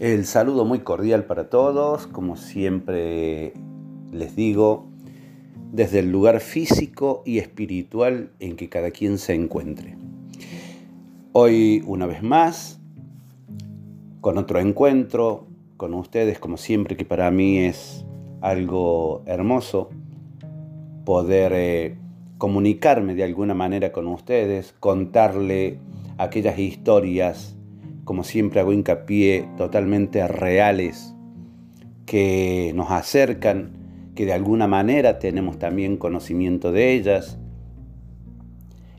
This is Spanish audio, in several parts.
El saludo muy cordial para todos, como siempre les digo, desde el lugar físico y espiritual en que cada quien se encuentre. Hoy, una vez más, con otro encuentro con ustedes, como siempre, que para mí es algo hermoso poder eh, comunicarme de alguna manera con ustedes, contarle aquellas historias como siempre hago hincapié, totalmente reales, que nos acercan, que de alguna manera tenemos también conocimiento de ellas,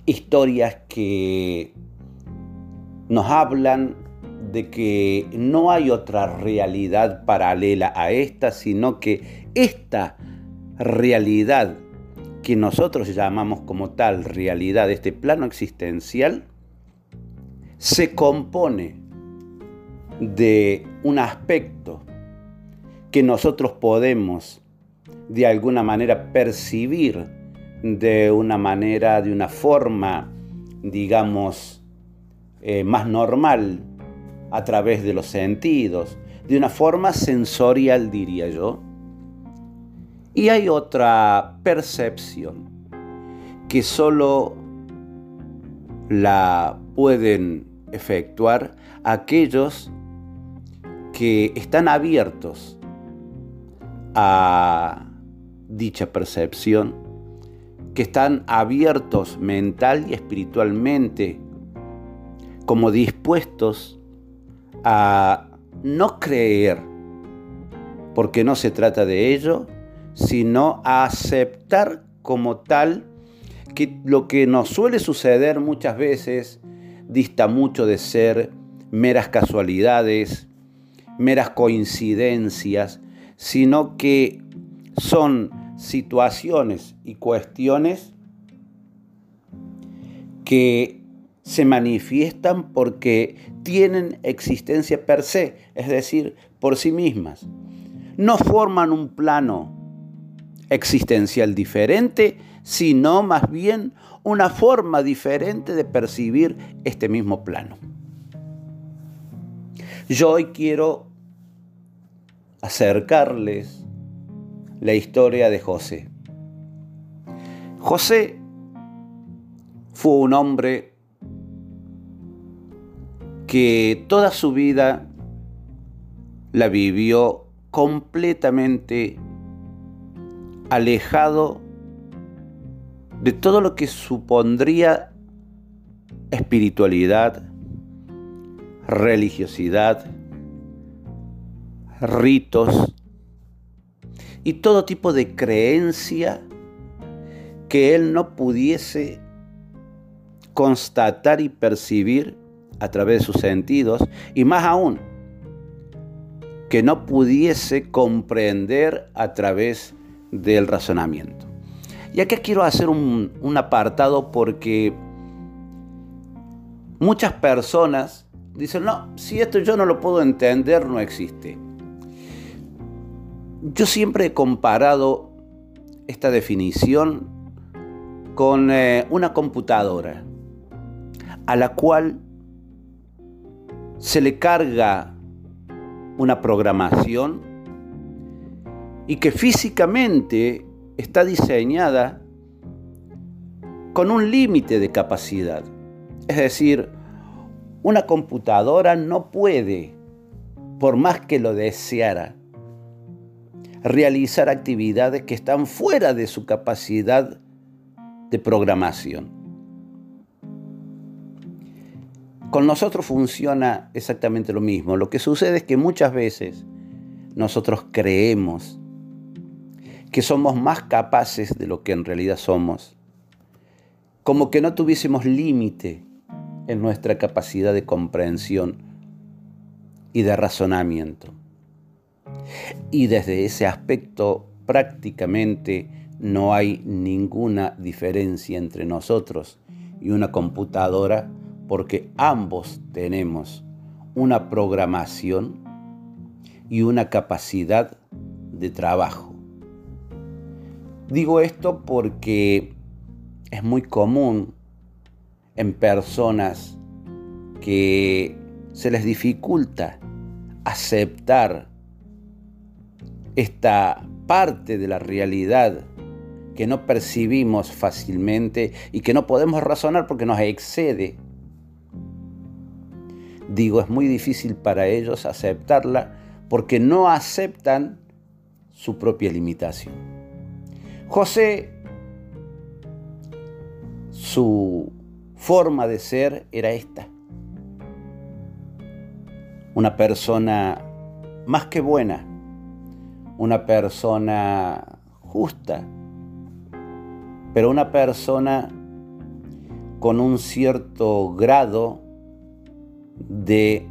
historias que nos hablan de que no hay otra realidad paralela a esta, sino que esta realidad que nosotros llamamos como tal realidad, este plano existencial, se compone de un aspecto que nosotros podemos de alguna manera percibir de una manera, de una forma, digamos, eh, más normal a través de los sentidos, de una forma sensorial, diría yo. Y hay otra percepción que solo la pueden efectuar aquellos que están abiertos a dicha percepción, que están abiertos mental y espiritualmente, como dispuestos a no creer, porque no se trata de ello, sino a aceptar como tal que lo que nos suele suceder muchas veces dista mucho de ser meras casualidades, meras coincidencias, sino que son situaciones y cuestiones que se manifiestan porque tienen existencia per se, es decir, por sí mismas. No forman un plano existencial diferente, sino más bien una forma diferente de percibir este mismo plano. Yo hoy quiero acercarles la historia de José. José fue un hombre que toda su vida la vivió completamente alejado de todo lo que supondría espiritualidad, religiosidad, ritos y todo tipo de creencia que él no pudiese constatar y percibir a través de sus sentidos y más aún que no pudiese comprender a través del razonamiento. Y aquí quiero hacer un, un apartado porque muchas personas dicen, no, si esto yo no lo puedo entender, no existe. Yo siempre he comparado esta definición con eh, una computadora a la cual se le carga una programación y que físicamente está diseñada con un límite de capacidad. Es decir, una computadora no puede, por más que lo deseara, realizar actividades que están fuera de su capacidad de programación. Con nosotros funciona exactamente lo mismo. Lo que sucede es que muchas veces nosotros creemos que somos más capaces de lo que en realidad somos. Como que no tuviésemos límite en nuestra capacidad de comprensión y de razonamiento. Y desde ese aspecto prácticamente no hay ninguna diferencia entre nosotros y una computadora porque ambos tenemos una programación y una capacidad de trabajo. Digo esto porque es muy común en personas que se les dificulta aceptar esta parte de la realidad que no percibimos fácilmente y que no podemos razonar porque nos excede. Digo, es muy difícil para ellos aceptarla porque no aceptan su propia limitación. José, su forma de ser era esta. Una persona más que buena, una persona justa, pero una persona con un cierto grado de,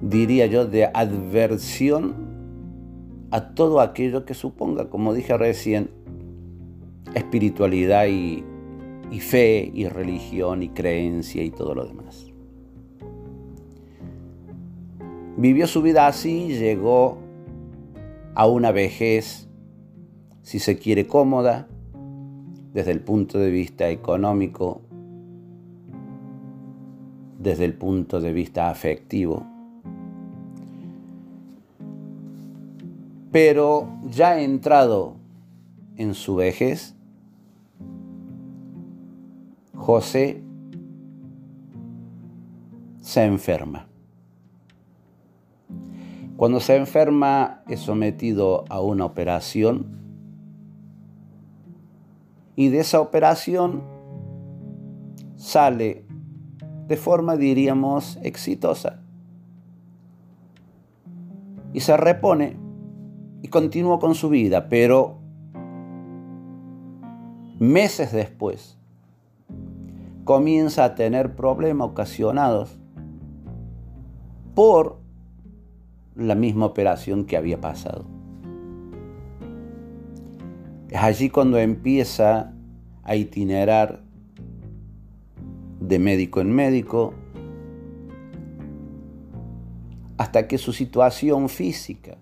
diría yo, de adversión a todo aquello que suponga, como dije recién, espiritualidad y, fe y religión y creencia y todo lo demás. Vivió su vida así, llegó a una vejez, si se quiere, cómoda, desde el punto de vista económico, desde el punto de vista afectivo. Pero ya entrado en su vejez, José se enferma. Cuando se enferma es sometido a una operación y de esa operación sale de forma, diríamos, exitosa. Y se repone y continúa con su vida, pero meses después comienza a tener problemas ocasionados por la misma operación que había pasado. Es allí cuando empieza a itinerar de médico en médico hasta que su situación física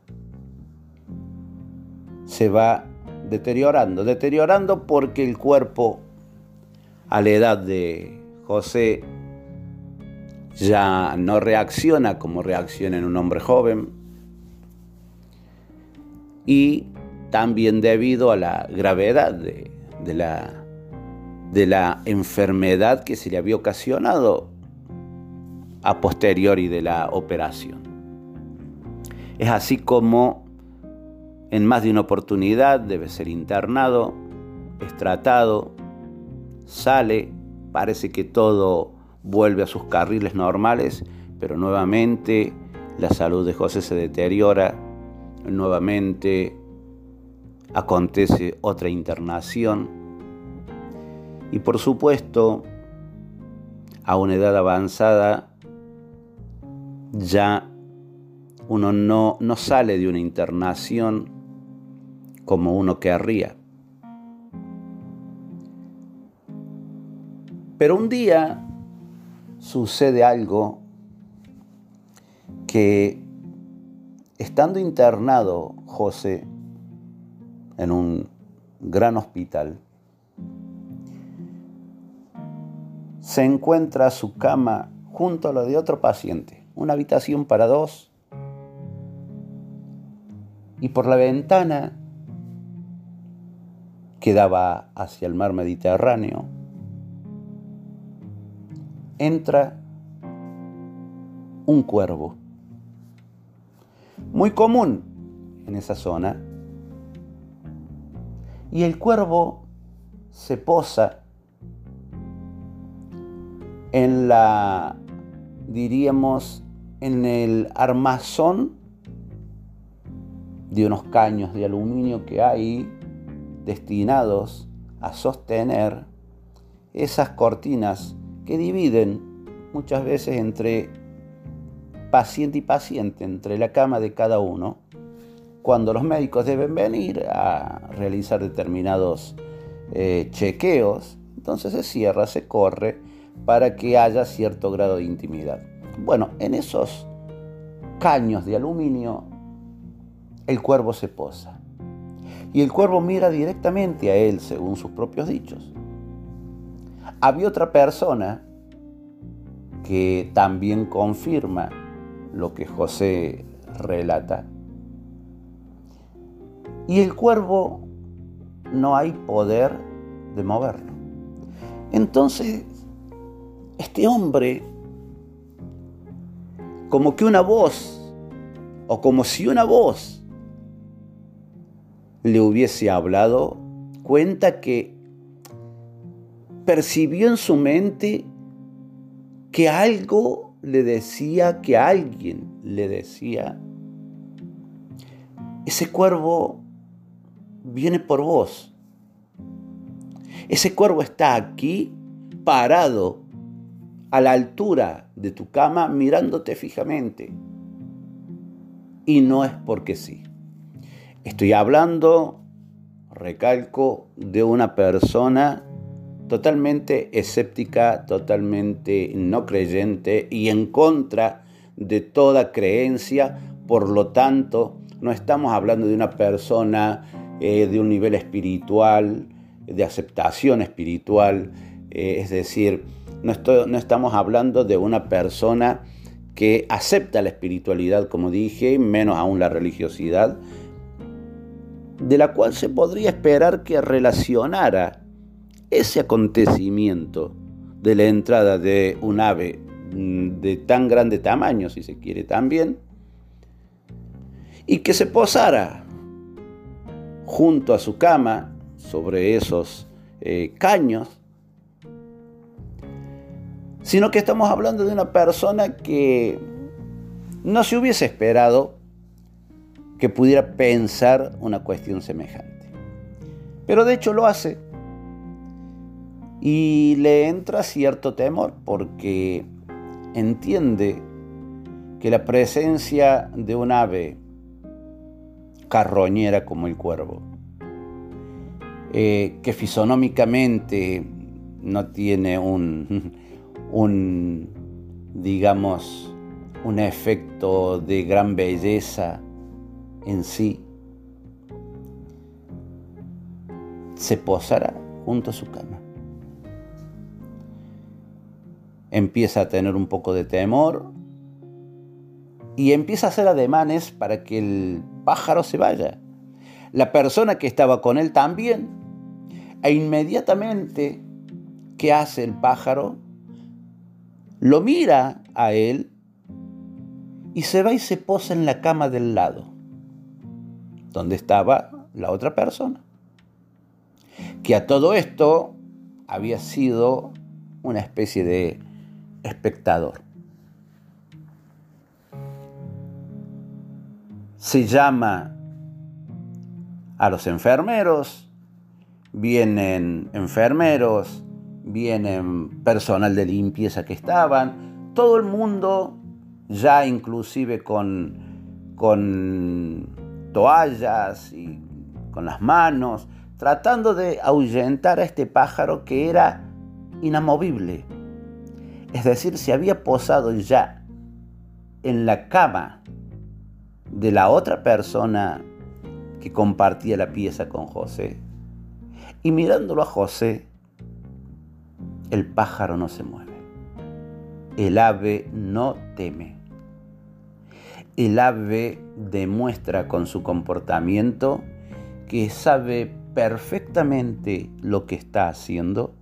se va deteriorando, deteriorando porque el cuerpo a la edad de José ya no reacciona como reacciona en un hombre joven y también debido a la gravedad de, la, de la enfermedad que se le había ocasionado a posteriori de la operación. Es así como en más de una oportunidad debe ser internado, es tratado, sale, parece que todo vuelve a sus carriles normales, pero nuevamente la salud de José se deteriora, nuevamente acontece otra internación. Y por supuesto a una edad avanzada ya uno no, no sale de una internación como uno querría. Pero un día sucede algo que estando internado José en un gran hospital, se encuentra su cama junto a la de otro paciente, una habitación para dos, y por la ventana que daba hacia el mar Mediterráneo, entra un cuervo. Muy común en esa zona. Y el cuervo se posa en la, diríamos, en el armazón de unos caños de aluminio que hay destinados a sostener esas cortinas que dividen muchas veces entre paciente y paciente, entre la cama de cada uno, cuando los médicos deben venir a realizar determinados eh, chequeos, entonces se cierra, se corre para que haya cierto grado de intimidad. Bueno, en esos caños de aluminio el cuervo se posa y el cuervo mira directamente a él según sus propios dichos había otra persona que también confirma lo que José relata. Y el cuervo no hay poder de moverlo. Entonces, este hombre, como que una voz, o como si una voz le hubiese hablado, cuenta que percibió en su mente que algo le decía, que alguien le decía, ese cuervo viene por vos. Ese cuervo está aquí, parado, a la altura de tu cama, mirándote fijamente. Y no es porque sí. Estoy hablando, recalco, de una persona totalmente escéptica, totalmente no creyente y en contra de toda creencia. Por lo tanto, no estamos hablando de una persona eh, de un nivel espiritual, de aceptación espiritual, eh, es decir, no, no estamos hablando de una persona que acepta la espiritualidad, como dije, menos aún la religiosidad, de la cual se podría esperar que relacionara ese acontecimiento de la entrada de un ave mm, de tan grande tamaño, si se quiere también, y que se posara junto a su cama, sobre esos eh, caños, sino que estamos hablando de una persona que no se hubiese esperado que pudiera pensar una cuestión semejante. Pero de hecho lo hace. Y le entra cierto temor porque entiende que la presencia de un ave carroñera como el cuervo, eh, que fisonómicamente no tiene un, un, digamos, un efecto de gran belleza en sí, se posará junto a su cama. Empieza a tener un poco de temor y empieza a hacer ademanes para que el pájaro se vaya. La persona que estaba con él también. E inmediatamente, ¿qué hace el pájaro? Lo mira a él y se va y se posa en la cama del lado, donde estaba la otra persona. Que a todo esto había sido una especie de espectador. se llama a los enfermeros, vienen enfermeros, vienen personal de limpieza que estaban, todo el mundo ya inclusive con, con toallas y con las manos, tratando de ahuyentar a este pájaro que era inamovible. Es decir, se había posado ya en la cama de la otra persona que compartía la pieza con José. Y mirándolo a José, el pájaro no se mueve. El ave no teme. El ave demuestra con su comportamiento que sabe perfectamente lo que está haciendo,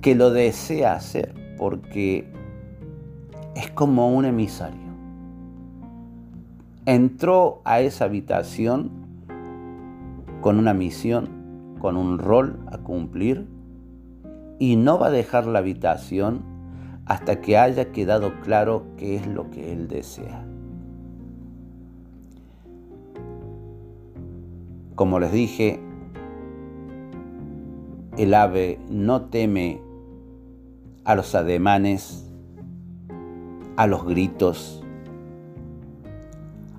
que lo desea hacer, porque es como un emisario entró a esa habitación con una misión, con un rol a cumplir y no va a dejar la habitación hasta que haya quedado claro qué es lo que él desea. Como les dije, el ave no teme a los ademanes, a los gritos,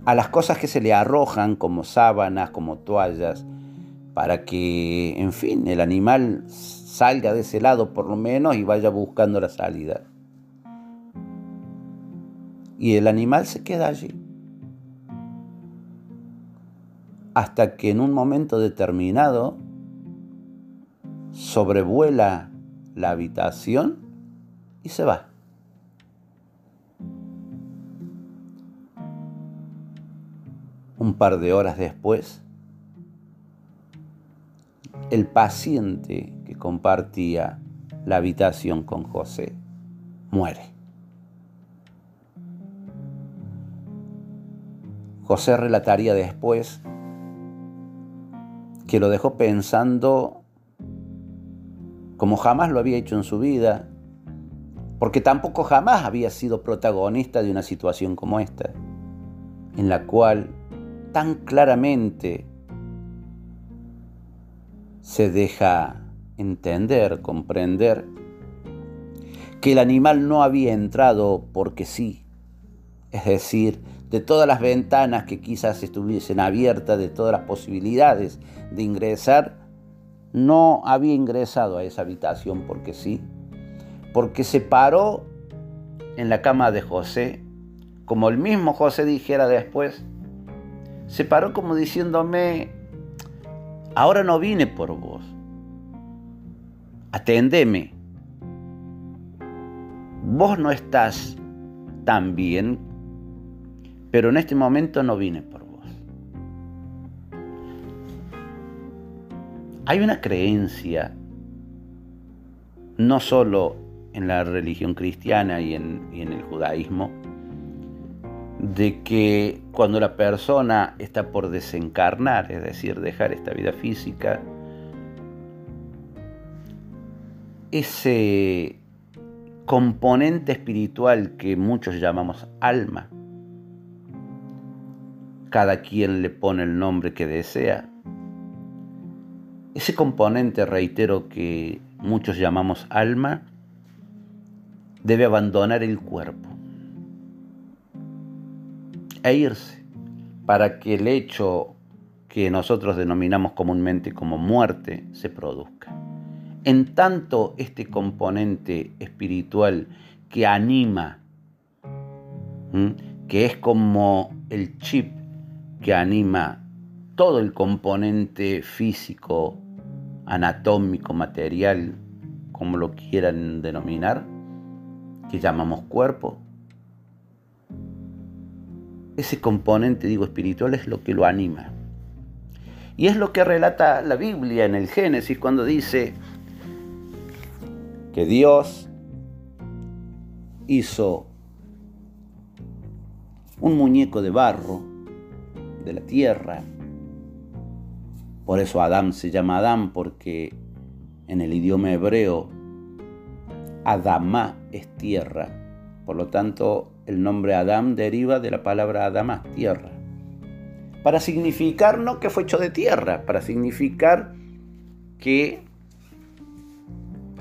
a las cosas que se le arrojan como sábanas, como toallas, para que, en fin, el animal salga de ese lado por lo menos y vaya buscando la salida. Y el animal se queda allí. Hasta que en un momento determinado sobrevuela la habitación y se va. un par de horas después, el paciente que compartía la habitación con José muere. José relataría después que lo dejó pensando como jamás lo había hecho en su vida, porque tampoco jamás había sido protagonista de una situación como esta, en la cual tan claramente se deja entender, comprender, que el animal no había entrado porque sí, es decir, de todas las ventanas que quizás estuviesen abiertas, de todas las posibilidades de ingresar, no había ingresado a esa habitación porque sí, porque se paró en la cama de José, como el mismo José dijera después, se paró como diciéndome, ahora no vine por vos, atendeme, vos no estás tan bien, pero en este momento no vine por vos. Hay una creencia, no solo en la religión cristiana y en, y en el judaísmo, de que cuando la persona está por desencarnar, es decir, dejar esta vida física, ese componente espiritual que muchos llamamos alma, cada quien le pone el nombre que desea, ese componente, reitero, que muchos llamamos alma, debe abandonar el cuerpo e irse para que el hecho que nosotros denominamos comúnmente como muerte se produzca. En tanto este componente espiritual que anima, que es como el chip que anima todo el componente físico, anatómico, material, como lo quieran denominar, que llamamos cuerpo, ese componente, digo, espiritual es lo que lo anima. Y es lo que relata la Biblia en el Génesis cuando dice que Dios hizo un muñeco de barro de la tierra. Por eso Adán se llama Adán, porque en el idioma hebreo Adamá es tierra. Por lo tanto, el nombre Adán deriva de la palabra Adamá, tierra. Para significar no que fue hecho de tierra, para significar que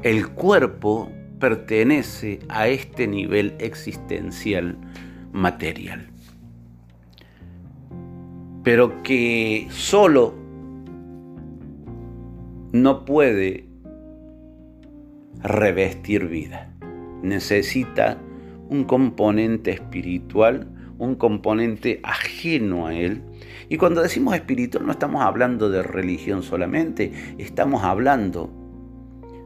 el cuerpo pertenece a este nivel existencial material pero que solo no puede revestir vida. Necesita un componente espiritual, un componente ajeno a él. Y cuando decimos espiritual no estamos hablando de religión solamente, estamos hablando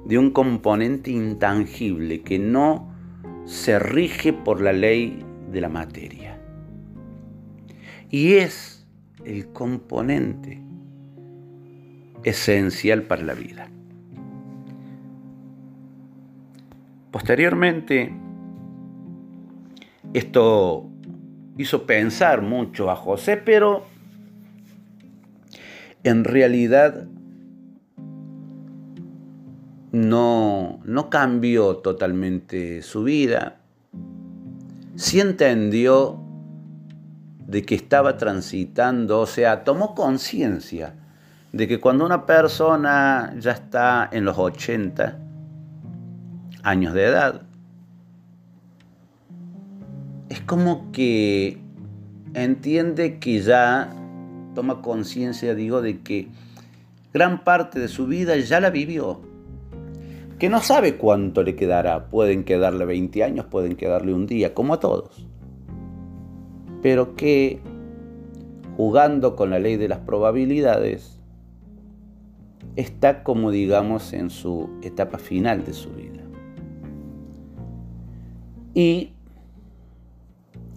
de un componente intangible que no se rige por la ley de la materia. Y es el componente esencial para la vida. Posteriormente, esto hizo pensar mucho a José, pero en realidad no, no cambió totalmente su vida. Sí entendió de que estaba transitando, o sea, tomó conciencia de que cuando una persona ya está en los 80 años de edad, es como que entiende que ya toma conciencia, digo, de que gran parte de su vida ya la vivió, que no sabe cuánto le quedará, pueden quedarle 20 años, pueden quedarle un día, como a todos pero que jugando con la ley de las probabilidades, está como digamos en su etapa final de su vida. Y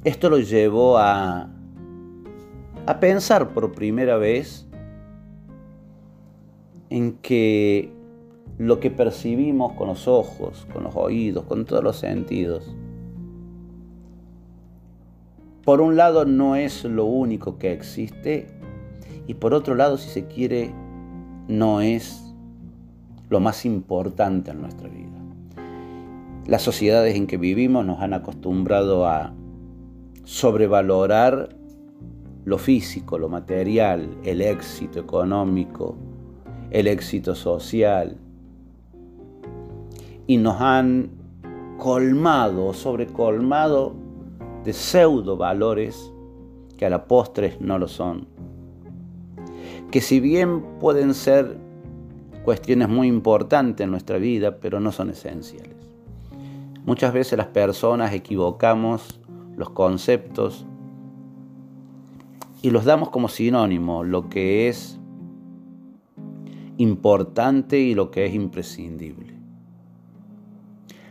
esto lo llevó a a pensar por primera vez en que lo que percibimos con los ojos, con los oídos, con todos los sentidos, por un lado no es lo único que existe y por otro lado, si se quiere, no es lo más importante en nuestra vida. Las sociedades en que vivimos nos han acostumbrado a sobrevalorar lo físico, lo material, el éxito económico, el éxito social. Y nos han colmado, sobrecolmado de pseudo valores que a la postre no lo son. Que si bien pueden ser cuestiones muy importantes en nuestra vida, pero no son esenciales. Muchas veces las personas equivocamos los conceptos y los damos como sinónimo, lo que es importante y lo que es imprescindible.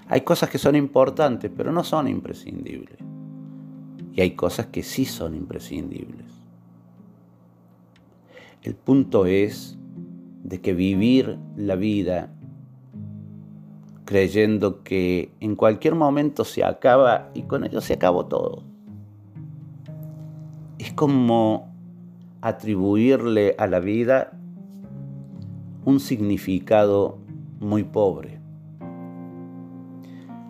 Hay cosas que son importantes, pero no son imprescindibles. Y hay cosas que sí son imprescindibles. El punto es de que vivir la vida creyendo que en cualquier momento se acaba y con ello se acabó todo. Es como atribuirle a la vida un significado muy pobre.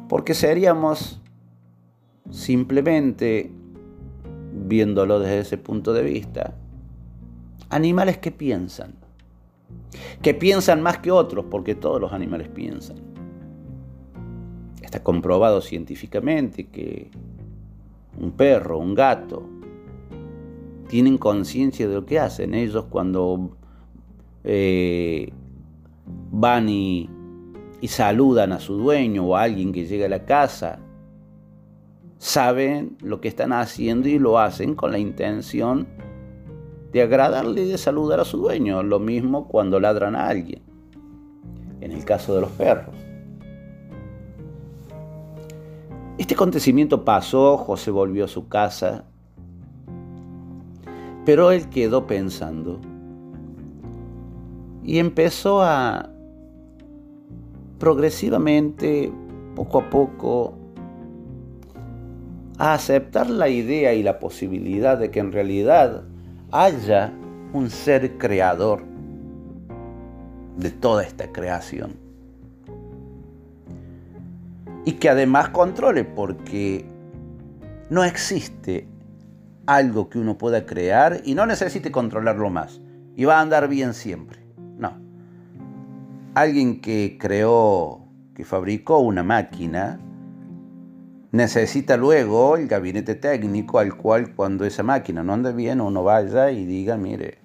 Porque seríamos simplemente, viéndolo desde ese punto de vista, animales que piensan. Que piensan más que otros, porque todos los animales piensan Está comprobado científicamente que un perro, un gato, tienen conciencia de lo que hacen. Ellos cuando eh, van y, y saludan a su dueño o a alguien que llega a la casa, saben lo que están haciendo y lo hacen con la intención de agradarle y de saludar a su dueño. Lo mismo cuando ladran a alguien, en el caso de los perros. Este acontecimiento pasó, José volvió a su casa, pero él quedó pensando y empezó a progresivamente, poco a poco, a aceptar la idea y la posibilidad de que en realidad haya un ser creador de toda esta creación y que además controle, porque no existe algo que uno pueda crear y no necesite controlarlo más y va a andar bien siempre. No. Alguien que creó, que fabricó una máquina, necesita luego el gabinete técnico al cual cuando esa máquina no ande bien uno vaya y diga, mire,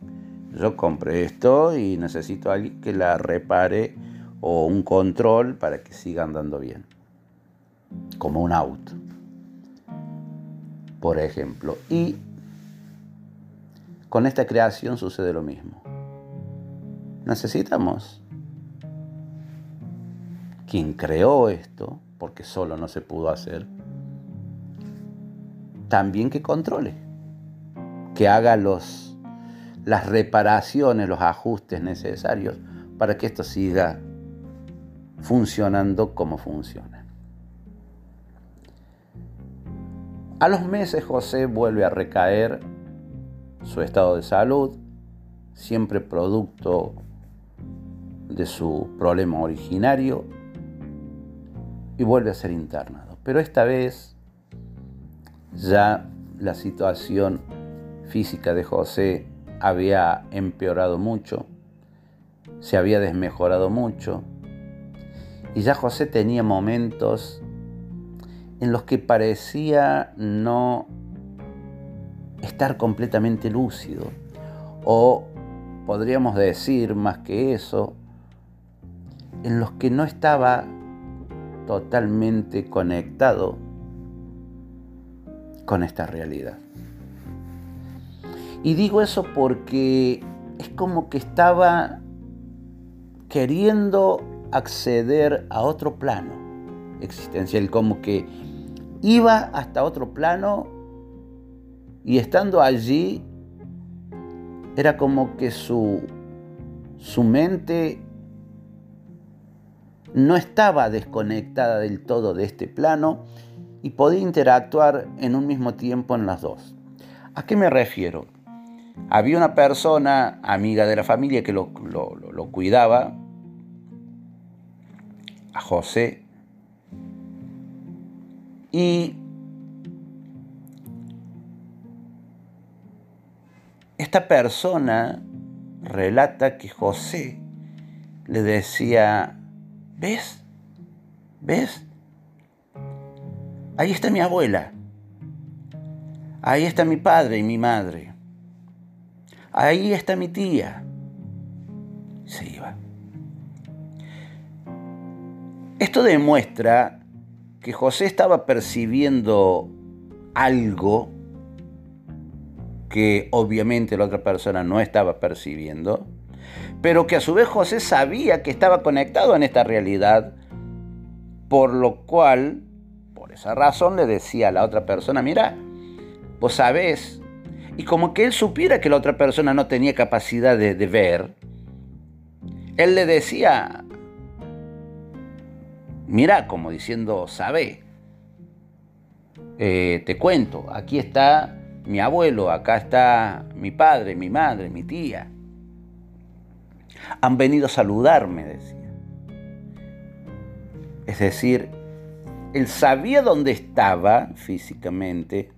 yo compré esto y necesito a alguien que la repare o un control para que siga andando bien como un auto, por ejemplo. Y con esta creación sucede lo mismo. Necesitamos quien creó esto, porque solo no se pudo hacer, también que controle, que haga los, las reparaciones, los ajustes necesarios para que esto siga funcionando como funciona. A los meses José vuelve a recaer su estado de salud, siempre producto de su problema originario, y vuelve a ser internado. Pero esta vez ya la situación física de José había empeorado mucho, se había desmejorado mucho, y ya José tenía momentos en los que parecía no estar completamente lúcido. O podríamos decir más que eso, en los que no estaba totalmente conectado con esta realidad. Y digo eso porque es como que estaba queriendo acceder a otro plano existencial, como que iba hasta otro plano y estando allí era como que su, su mente no estaba desconectada del todo de este plano y podía interactuar en un mismo tiempo en las dos. ¿A qué me refiero? Había una persona, amiga de la familia, que lo, lo cuidaba, a José, y esta persona relata que José le decía, ¿ves? ¿Ves? Ahí está mi abuela. Ahí está mi padre y mi madre. Ahí está mi tía. Se iba. Esto demuestra que José estaba percibiendo algo que obviamente la otra persona no estaba percibiendo, pero que a su vez José sabía que estaba conectado en esta realidad, por lo cual, esa razón le decía a la otra persona, mira, vos sabés, y como que él supiera que la otra persona no tenía capacidad de, ver, él le decía, mira, como diciendo, sabe, eh, te cuento, aquí está mi abuelo, acá está mi padre, mi madre, mi tía. Han venido a saludarme, decía. Es decir, él sabía dónde estaba físicamente,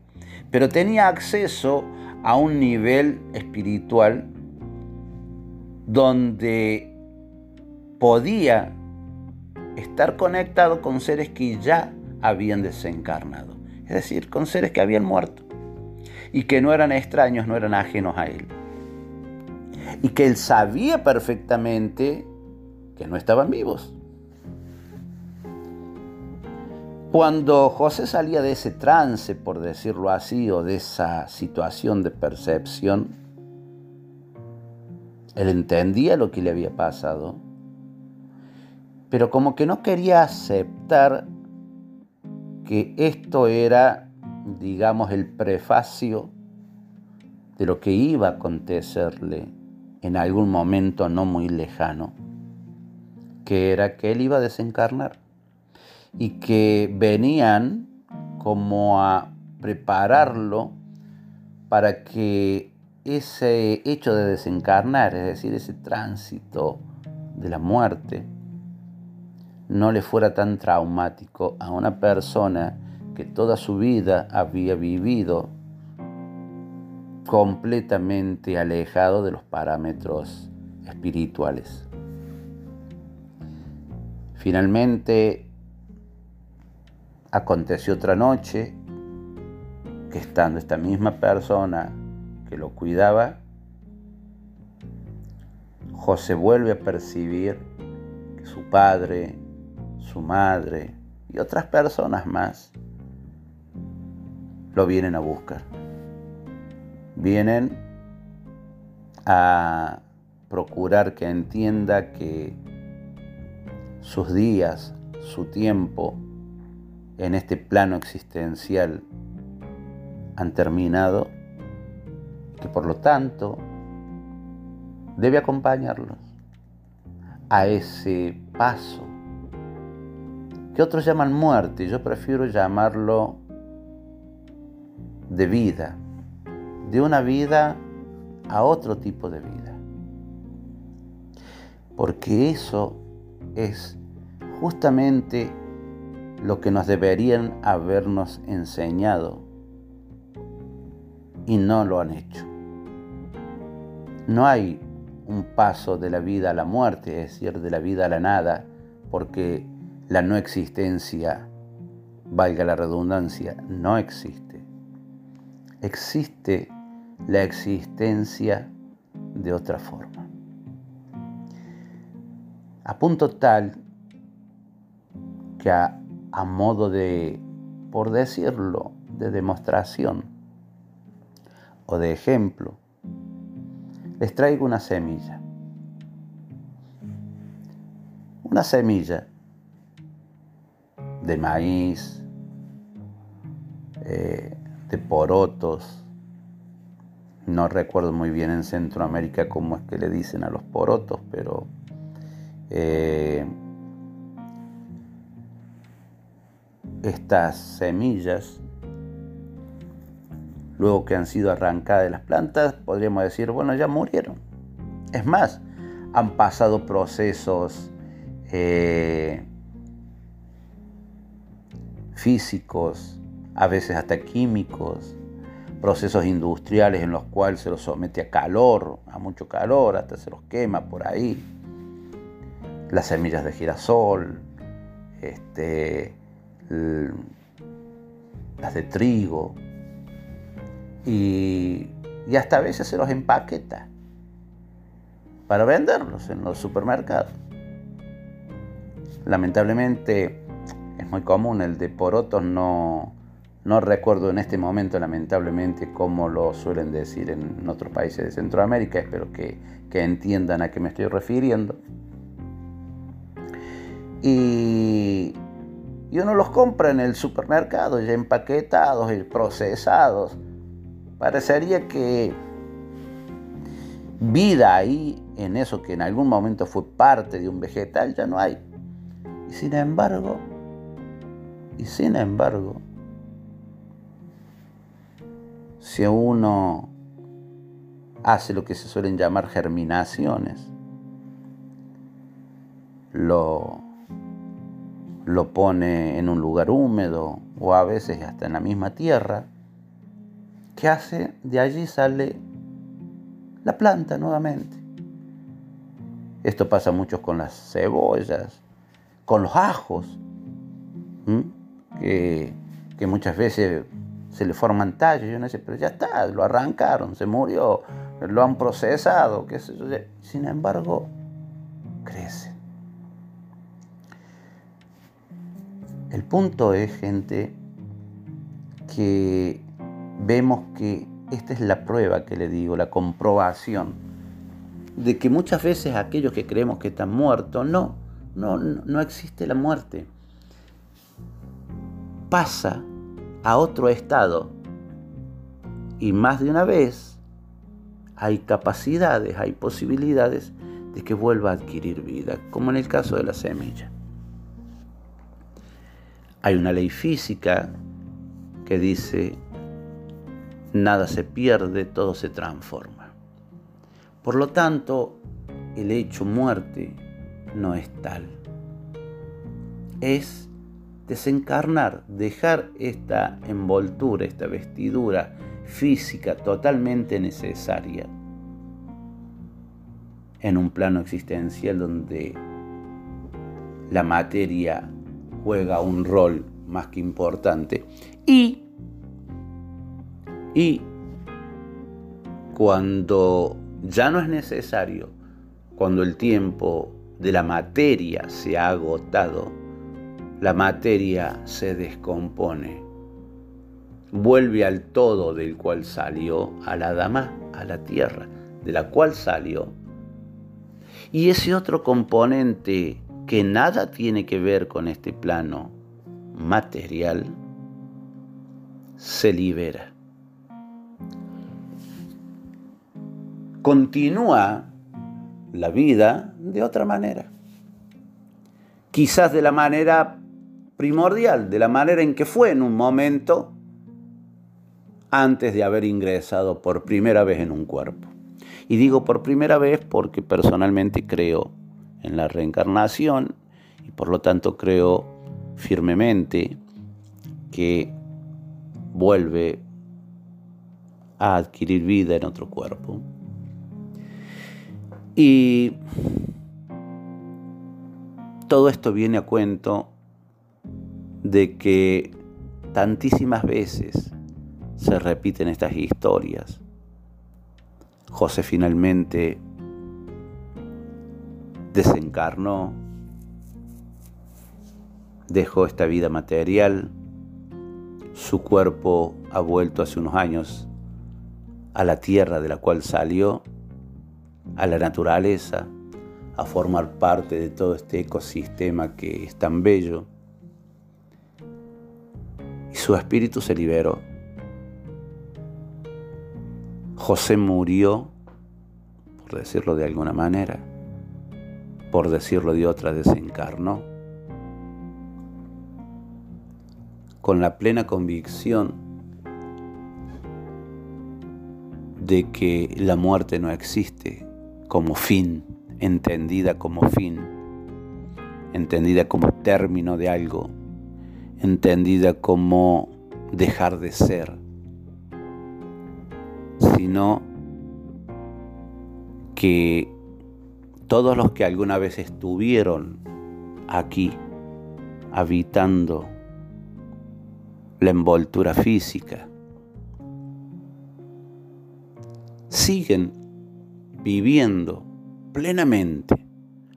pero tenía acceso a un nivel espiritual donde podía estar conectado con seres que ya habían desencarnado, es decir, con seres que habían muerto y que no eran extraños, no eran ajenos a él. Y que él sabía perfectamente que no estaban vivos. Cuando José salía de ese trance, por decirlo así, o de esa situación de percepción, él entendía lo que le había pasado, pero como que no quería aceptar que esto era digamos, el prefacio de lo que iba a acontecerle en algún momento no muy lejano, que era que él iba a desencarnar y que venían como a prepararlo para que ese hecho de desencarnar, es decir, ese tránsito de la muerte, no le fuera tan traumático a una persona que toda su vida había vivido completamente alejado de los parámetros espirituales. Finalmente, aconteció otra noche que estando esta misma persona que lo cuidaba, José vuelve a percibir que su padre, su madre y otras personas más lo vienen a buscar. Vienen a procurar que entienda que sus días, su tiempo en este plano existencial han terminado, que por lo tanto debe acompañarlos a ese paso que otros llaman muerte, yo prefiero llamarlo de vida, de una vida a otro tipo de vida. Porque eso es justamente lo que nos deberían habernos enseñado y no lo han hecho. No hay un paso de la vida a la muerte, es decir, de la vida a la nada, porque la no existencia, valga la redundancia, no existe existe la existencia de otra forma. A punto tal que a, modo de, por decirlo, de demostración o de ejemplo, les traigo una semilla. Una semilla de maíz, eh, de porotos, No recuerdo muy bien en Centroamérica cómo es que le dicen a los porotos, pero eh, estas semillas, luego que han sido arrancadas de las plantas, podríamos decir, bueno, ya murieron. Es más, han pasado procesos eh, físicos, a veces hasta químicos, procesos industriales en los cuales se los somete a calor, a mucho calor, hasta se los quema por ahí. Las semillas de girasol, este, las de trigo, y, y hasta a veces se los empaqueta para venderlos en los supermercados. Lamentablemente es muy común el de porotos, no, no recuerdo en este momento lamentablemente cómo lo suelen decir en otros países de Centroamérica, espero que, que entiendan a qué me estoy refiriendo. Y, y uno los compra en el supermercado ya empaquetados y procesados. Parecería que vida ahí en eso que en algún momento fue parte de un vegetal ya no hay. Y sin embargo, y sin embargo, si uno hace lo que se suelen llamar germinaciones, lo, lo pone en un lugar húmedo o a veces hasta en la misma tierra, ¿qué hace? De allí sale la planta nuevamente. Esto pasa mucho con las cebollas, con los ajos, que, muchas veces se le forman tallos. Yo no sé, pero ya está, lo arrancaron, se murió, lo han procesado, qué sé yo. Sin embargo, crece. El punto es, gente, que vemos que esta es la prueba que le digo, la comprobación de que muchas veces aquellos que creemos que están muertos, no, no, no existe la muerte. Pasa a otro estado y más de una vez hay capacidades, hay posibilidades de que vuelva a adquirir vida, como en el caso de la semilla. Hay una ley física que dice nada se pierde, todo se transforma. Por lo tanto, el hecho muerte no es tal. Es desencarnar, dejar esta envoltura, esta vestidura física totalmente necesaria en un plano existencial donde la materia juega un rol más que importante y y cuando ya no es necesario, cuando el tiempo de la materia se ha agotado, la materia se descompone, vuelve al todo del cual salió, a la dama, a la tierra, de la cual salió. Y ese otro componente que nada tiene que ver con este plano material, se libera. continúa la vida de otra manera. Quizás de la manera primordial, de la manera en que fue en un momento antes de haber ingresado por primera vez en un cuerpo. Y digo por primera vez porque personalmente creo en la reencarnación y por lo tanto creo firmemente que vuelve a adquirir vida en otro cuerpo. Y todo esto viene a cuento de que tantísimas veces se repiten estas historias. José finalmente desencarnó, dejó esta vida material, su cuerpo ha vuelto hace unos años a la tierra de la cual salió a la naturaleza, a formar parte de todo este ecosistema que es tan bello. Y su espíritu se liberó. José murió, por decirlo de alguna manera, por decirlo de otra, desencarnó, con la plena convicción de que la muerte no existe como fin, entendida como fin, entendida como término de algo, entendida como dejar de ser, sino que todos los que alguna vez estuvieron aquí habitando la envoltura física, siguen viviendo plenamente,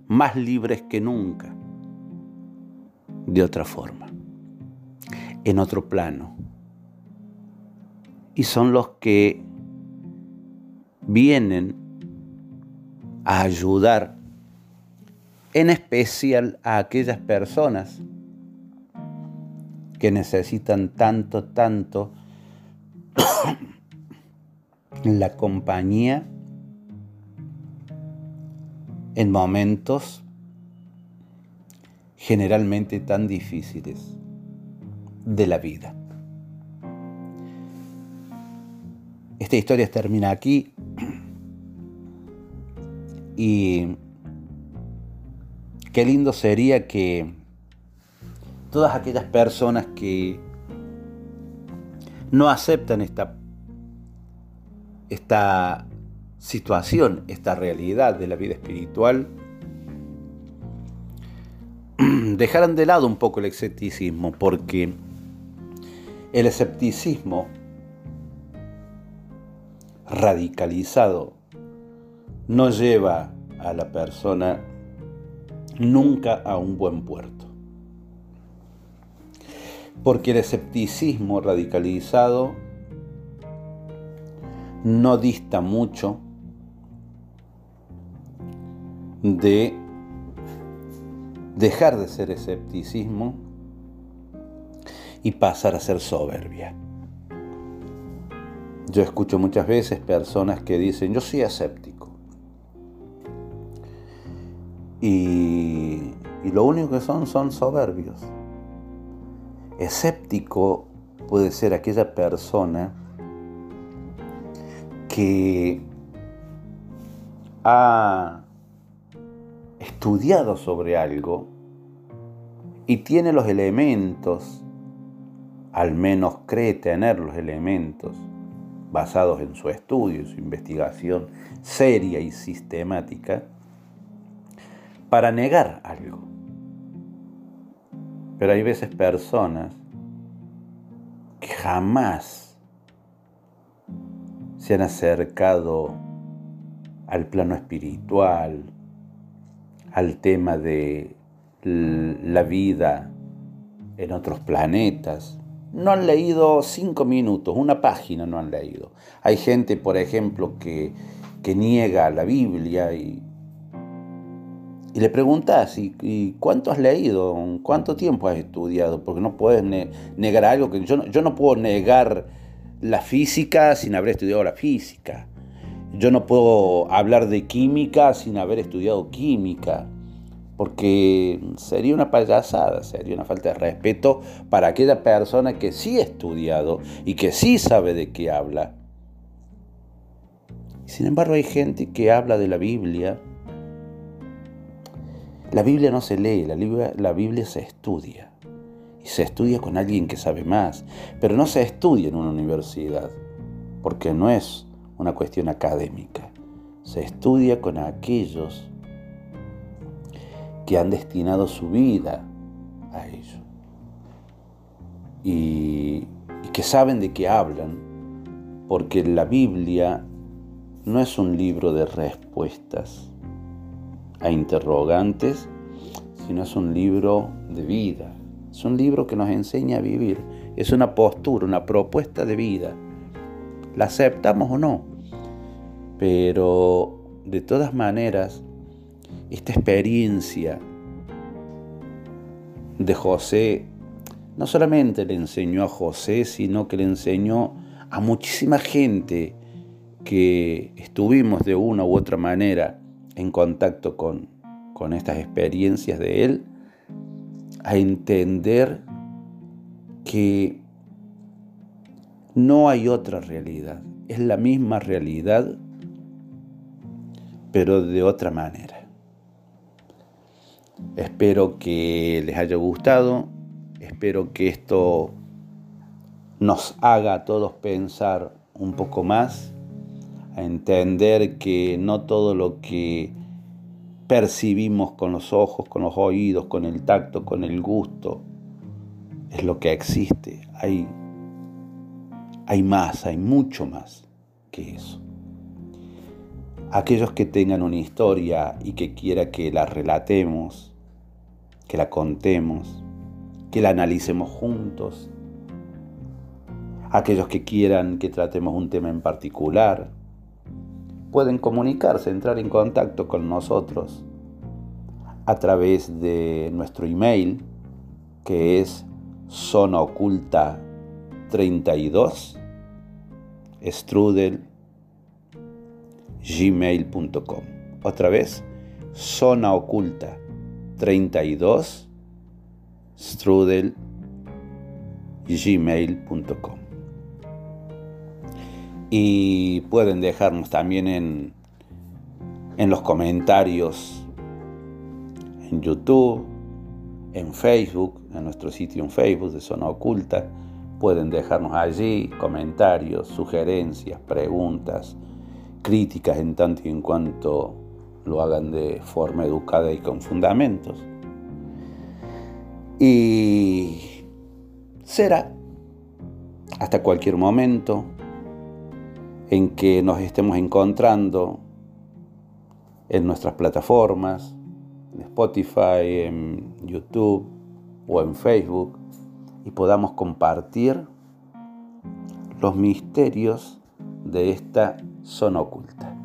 más libres que nunca, de otra forma, en otro plano. Y son los que vienen a ayudar, en especial a aquellas personas que necesitan tanto, tanto la compañía en momentos generalmente tan difíciles de la vida. Esta historia termina aquí y qué lindo sería que todas aquellas personas que no aceptan esta esta situación, esta realidad de la vida espiritual, dejaran de lado un poco el escepticismo, porque el escepticismo radicalizado no lleva a la persona nunca a un buen puerto. Porque el escepticismo radicalizado no dista mucho de dejar de ser escepticismo y pasar a ser soberbia. Yo escucho muchas veces personas que dicen, yo soy escéptico. Y, lo único que son son soberbios. Escéptico puede ser aquella persona que ha estudiado sobre algo y tiene los elementos, al menos cree tener los elementos basados en su estudio, su investigación seria y sistemática, para negar algo. Pero hay veces personas que jamás se han acercado al plano espiritual, al tema de la vida en otros planetas. No han leído cinco minutos, una página no han leído. Hay gente, por ejemplo, que, niega la Biblia y, y le preguntas, ¿y, cuánto has leído? ¿Cuánto tiempo has estudiado? Porque no puedes negar algo que yo yo no puedo negar la física sin haber estudiado la física. Yo no puedo hablar de química sin haber estudiado química, porque sería una payasada, sería una falta de respeto para aquella persona que sí ha estudiado y que sí sabe de qué habla. Sin embargo, hay gente que habla de la Biblia. La Biblia no se lee, la Biblia, la Biblia se estudia. Se estudia con alguien que sabe más, pero no se estudia en una universidad, porque no es una cuestión académica. Se estudia con aquellos que han destinado su vida a ello. Y, y que saben de qué hablan, porque la Biblia no es un libro de respuestas a interrogantes, sino es un libro de vida, es un libro que nos enseña a vivir. Es una postura, una propuesta de vida. La aceptamos o no. Pero de todas maneras, esta experiencia de José no solamente le enseñó a José, sino que le enseñó a muchísima gente que estuvimos de una u otra manera en contacto con, con estas experiencias de Él, a entender que no hay otra realidad, es la misma realidad, pero de otra manera. Espero que les haya gustado, espero que esto nos haga a todos pensar un poco más, a entender que no todo lo que percibimos con los ojos, con los oídos, con el tacto, con el gusto, es lo que existe. Hay, hay más, hay mucho más que eso. Aquellos que tengan una historia y que quiera que la relatemos, que la contemos, que la analicemos juntos. Aquellos que quieran que tratemos un tema en particular, pueden comunicarse, entrar en contacto con nosotros a través de nuestro email, que es oculta 32 strudel gmail.com. Otra vez, zona oculta 32 strudel gmail.com y pueden dejarnos también en, en los comentarios en YouTube, en Facebook, en nuestro sitio en Facebook de Zona Oculta. Pueden dejarnos allí comentarios, sugerencias, preguntas, críticas en tanto y en cuanto lo hagan de forma educada y con fundamentos. Y será hasta cualquier momento en que nos estemos encontrando en nuestras plataformas, en Spotify, en YouTube o en Facebook, y podamos compartir los misterios de esta zona oculta.